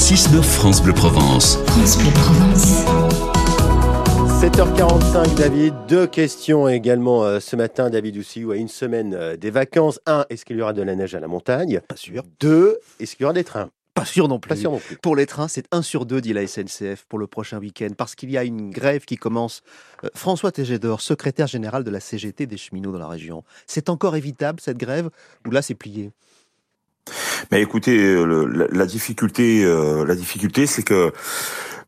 6-9 France Bleu Provence. France Bleu Provence. 7h45, David. Deux questions également euh, ce matin, David aussi, ou à une semaine euh, des vacances. Un, est-ce qu'il y aura de la neige à la montagne? Pas sûr. Deux, est-ce qu'il y aura des trains? Pas sûr non plus. Pas sûr non plus. Pour les trains, c'est 1 sur 2, dit la SNCF, pour le prochain week-end, parce qu'il y a une grève qui commence. Euh, François Tégédor, secrétaire général de la CGT des cheminots dans la région. C'est encore évitable, cette grève, ou là, c'est plié? Mais écoutez, la, difficulté, la difficulté, c'est que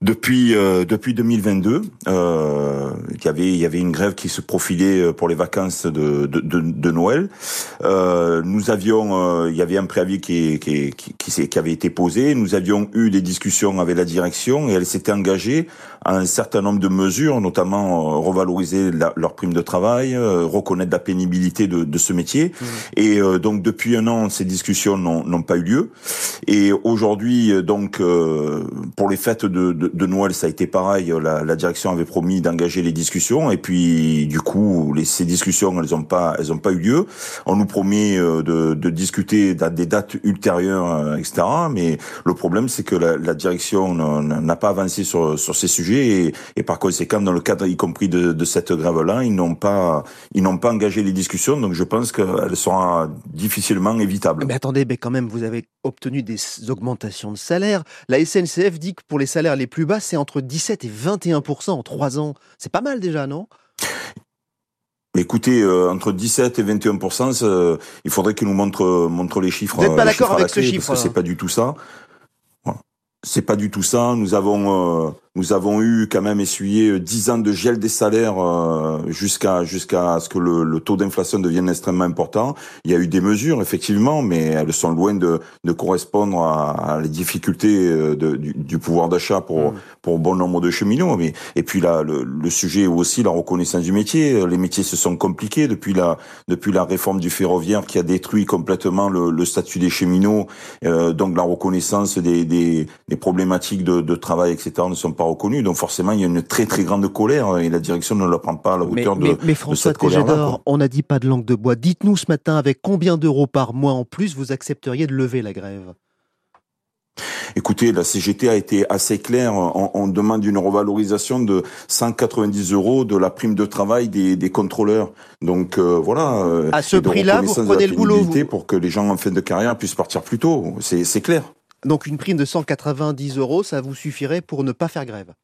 depuis euh, depuis 2022, euh, il y avait il y avait une grève qui se profilait euh, pour les vacances de de, de, Noël. Euh, nous avions il y avait un préavis qui qui qui, qui, qui avait été posé. Nous avions eu des discussions avec la direction et elle s'était engagée à un certain nombre de mesures, notamment revaloriser leur prime de travail, reconnaître la pénibilité de, de ce métier. Mmh. Et donc depuis un an, ces discussions n'ont pas eu lieu. Et aujourd'hui, donc pour les fêtes de, de de Noël, ça a été pareil. La, la direction avait promis d'engager les discussions, et puis du coup, les, ces discussions, elles n'ont pas, elles ont pas eu lieu. On nous promet euh, de, de discuter à des dates ultérieures, euh, etc. Mais le problème, c'est que la, la direction n'a pas avancé sur, sur ces sujets, et, et, par conséquent, dans le cadre, y compris de, de cette grève-là, ils n'ont pas, ils n'ont pas engagé les discussions. Donc, je pense qu'elle sera difficilement évitable. Mais attendez, mais quand même, vous avez obtenu des augmentations de salaire. La SNCF dit que pour les salaires les plus bas, c'est entre 17 et 21% en trois ans. C'est pas mal déjà, non? Écoutez, euh, entre 17 et 21% il faudrait qu'ils nous montrent, montrent les chiffres. Vous n'êtes pas d'accord avec ce chiffre C'est pas du tout ça. C'est pas du tout ça. Nous avons euh, nous avons eu quand même essuyé 10 ans de gel des salaires euh, jusqu'à jusqu'à ce que le, le taux d'inflation devienne extrêmement important. Il y a eu des mesures effectivement, mais elles sont loin de, de correspondre à, à les difficultés euh, de, du, du, pouvoir d'achat pour mmh. pour bon nombre de cheminots. Mais et puis là, le, le, sujet aussi la reconnaissance du métier. Les métiers se sont compliqués depuis la depuis la réforme du ferroviaire qui a détruit complètement le, le statut des cheminots. Euh, donc la reconnaissance des, des, des problématiques de, de travail, etc. ne sont pas reconnu. Donc forcément, il y a une très très grande colère et la direction ne la prend pas à la hauteur mais, de, mais, François de on n'a dit pas de langue de bois. Dites-nous ce matin avec combien d'euros par mois en plus vous accepteriez de lever la grève? Écoutez, la CGT a été assez claire. On, demande une revalorisation de 190 euros de la prime de travail des, des contrôleurs. Donc euh, voilà. Euh, à ce prix-là, vous prenez le boulot pour que les gens en fin de carrière puissent partir plus tôt. C'est clair. Donc une prime de 190 euros, ça vous suffirait pour ne pas faire grève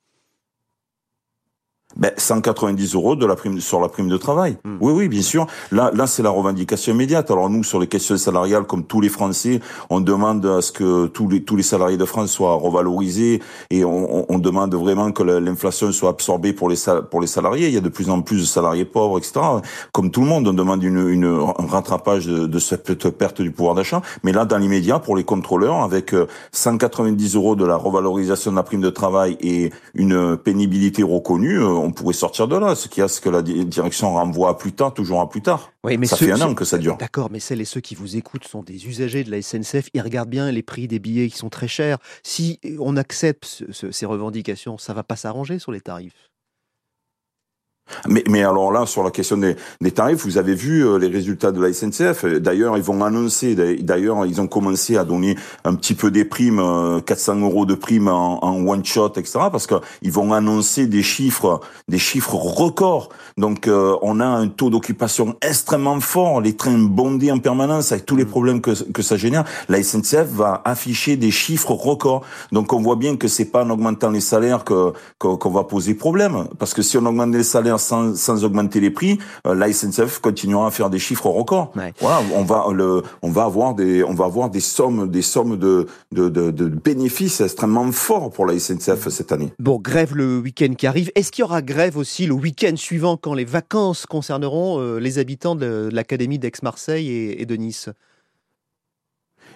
ben, 190 euros de la prime sur la prime de travail. Hmm. Oui, oui, bien sûr. Là, là, c'est la revendication immédiate. Alors nous, sur les questions salariales, comme tous les Français, on demande à ce que tous les tous les salariés de France soient revalorisés et on, on demande vraiment que l'inflation soit absorbée pour les pour les salariés. Il y a de plus en plus de salariés pauvres, etc. Comme tout le monde, on demande une, une un rattrapage de, de cette perte du pouvoir d'achat. Mais là, dans l'immédiat, pour les contrôleurs, avec 190 euh, euros de la revalorisation de la prime de travail et une pénibilité reconnue euh, on pourrait sortir de là. Ce qui a ce que la direction renvoie à plus tard, toujours à plus tard. Oui, mais ça fait un an que ça dure. D'accord, mais celles et ceux qui vous écoutent sont des usagers de la SNCF. Ils regardent bien les prix des billets qui sont très chers. Si on accepte ces revendications, ça va pas s'arranger sur les tarifs. Mais, mais alors là, sur la question des, des tarifs, vous avez vu euh, les résultats de la SNCF. D'ailleurs, ils vont annoncer, d'ailleurs, ils ont commencé à donner un petit peu des primes, 400 euh, euros de primes en, en one shot, etc. Parce qu'ils vont annoncer des chiffres, des chiffres records. Donc, euh, on a un taux d'occupation extrêmement fort, les trains bondés en permanence avec tous les mmh. problèmes que, que ça génère. La SNCF va afficher des chiffres records. Donc, on voit bien que c'est pas en augmentant les salaires que qu'on va poser problème. Parce que si on augmente les salaires sans, sans augmenter les prix, euh, la SNCF continuera à faire des chiffres records. Voilà, on va le, on va avoir des, on va avoir des sommes, des sommes de, de, de, de bénéfices extrêmement forts pour la SNCF cette année. Bon, grève le week-end qui arrive. Est-ce qu'il y aura grève aussi le week-end suivant quand les vacances concerneront euh, les habitants de, l'académie d'Aix-Marseille et, et de Nice?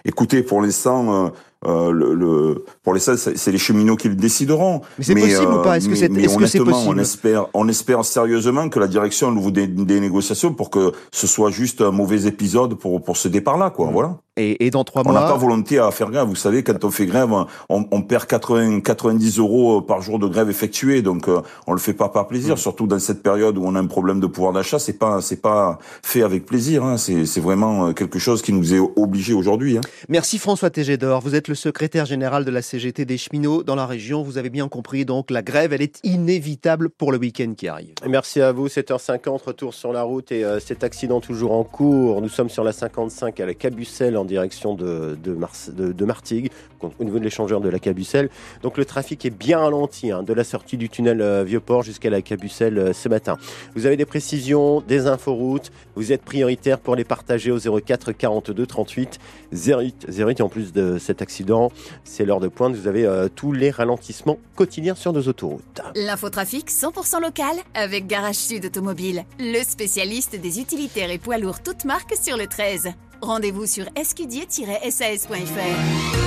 Écoutez, pour l'instant, euh, euh, le, le, pour les salles, c'est les cheminots qui le décideront. Mais c'est possible ou pas? Est-ce que c'est est, -ce possible on espère, on espère sérieusement que la direction ouvre des, des, négociations pour que ce soit juste un mauvais épisode pour pour ce départ-là, quoi. Mmh. Voilà. Et, et, dans trois mois. On n'a pas volonté à faire grève. Vous savez, quand on fait grève, on, on perd 80, 90 euros par jour de grève effectuée. Donc, euh, on le fait pas par plaisir. Mmh. Surtout dans cette période où on a un problème de pouvoir d'achat, c'est pas, c'est pas fait avec plaisir. Hein. C'est, c'est vraiment quelque chose qui nous est obligé aujourd'hui. Hein. Merci François Tégédor. Vous êtes le secrétaire général de la CGT des cheminots dans la région. Vous avez bien compris, donc la grève, elle est inévitable pour le week-end qui arrive. Merci à vous, 7h50, retour sur la route et euh, cet accident toujours en cours. Nous sommes sur la 55 à la Cabucelle en direction de, de, de, Martigues, au niveau de l'échangeur de la Cabucelle. Donc le trafic est bien ralenti hein, de la sortie du tunnel euh, Vieux-Port jusqu'à la Cabucelle euh, ce matin. Vous avez des précisions, des inforoutes, vous êtes prioritaire pour les partager au 04 42 38 08 08 en plus de cet accident, c'est l'heure de pointe. Vous avez euh, tous les ralentissements quotidiens sur nos autoroutes. L'infotrafic 100% local avec Garage Sud Automobile, le spécialiste des utilitaires et poids lourds toutes marques sur le 13. Rendez-vous sur escudier-sas.fr.